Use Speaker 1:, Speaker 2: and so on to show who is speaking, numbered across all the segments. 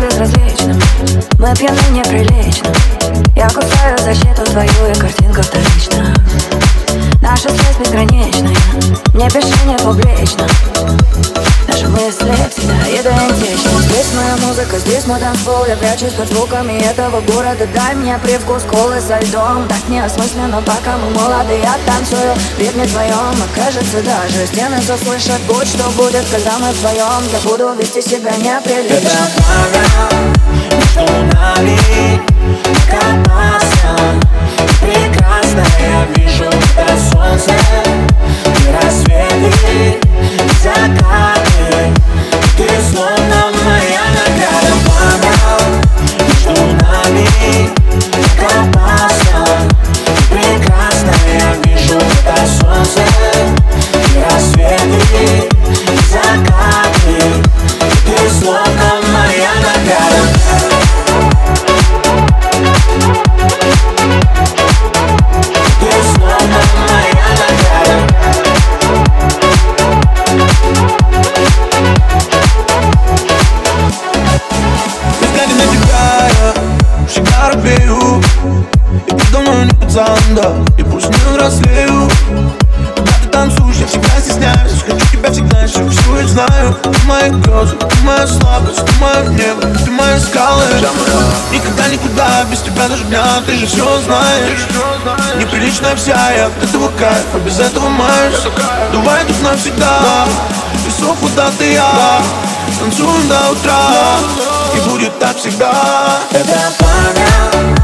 Speaker 1: Безразлично, Мы пьяны неприлично. Я кусаю защиту твою и картинка вторична. Наша связь безграничная. Мне пиши не публично. Здесь моя музыка, здесь мой танцпол. Я прячусь под звуками этого города. Дай мне привкус колы со льдом. Так неосмысленно, пока мы молоды. Я танцую в ритме твоем А кажется даже стены заслышат Будь что будет, когда мы вдвоем Я буду вести себя неприлично.
Speaker 2: Это между нами
Speaker 3: да И пусть не взрослею Когда ты танцуешь, я всегда стесняюсь. Хочу тебя всегда, все всю знаю. Ты мои грезы, ты моя слабость Ты мое небо, ты мои скалы. Никогда никуда без тебя даже дня. Ты же все знаешь. Неприличная вся я от этого кайф А без этого маешь. Давай тут навсегда. Весов куда ты я Танцуем до утра. И будет так всегда.
Speaker 2: Это пламя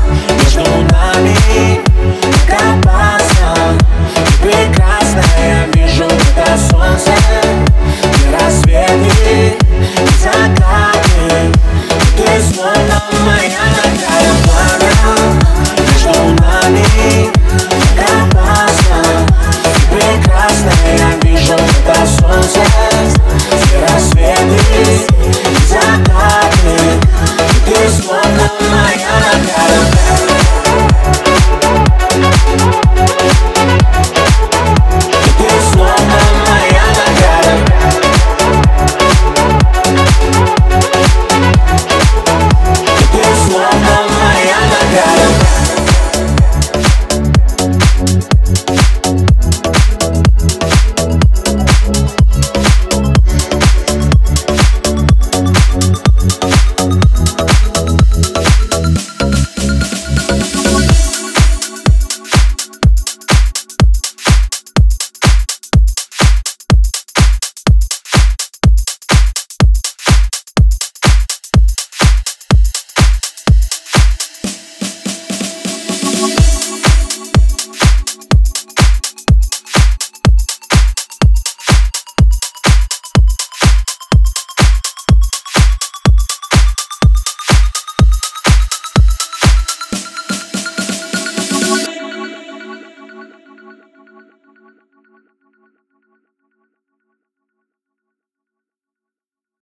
Speaker 2: между нами escapar.